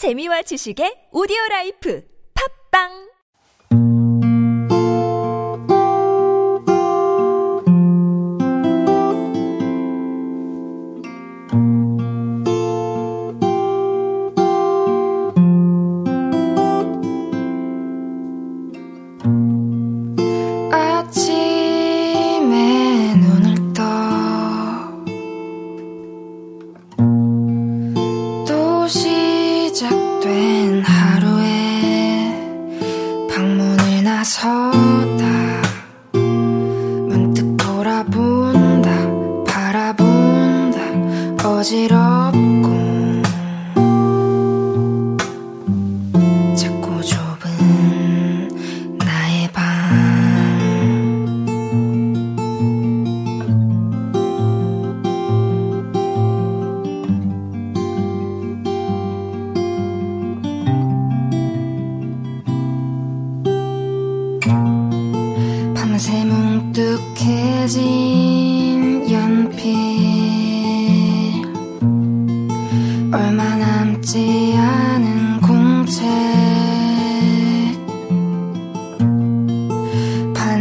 재미와 지식의 오디오 라이프. 팝빵! 어지럽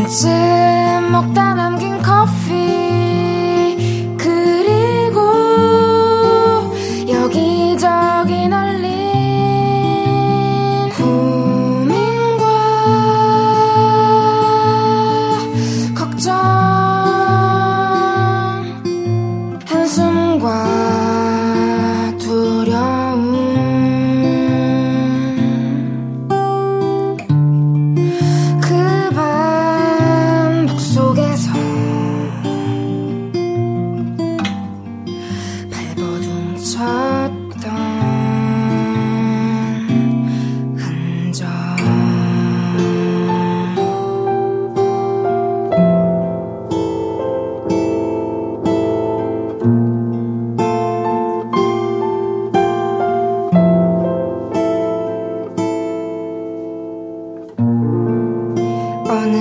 아침 먹다 남긴 커피.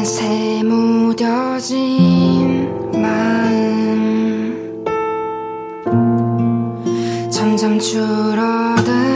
새 무뎌진 마음. 점점 줄어든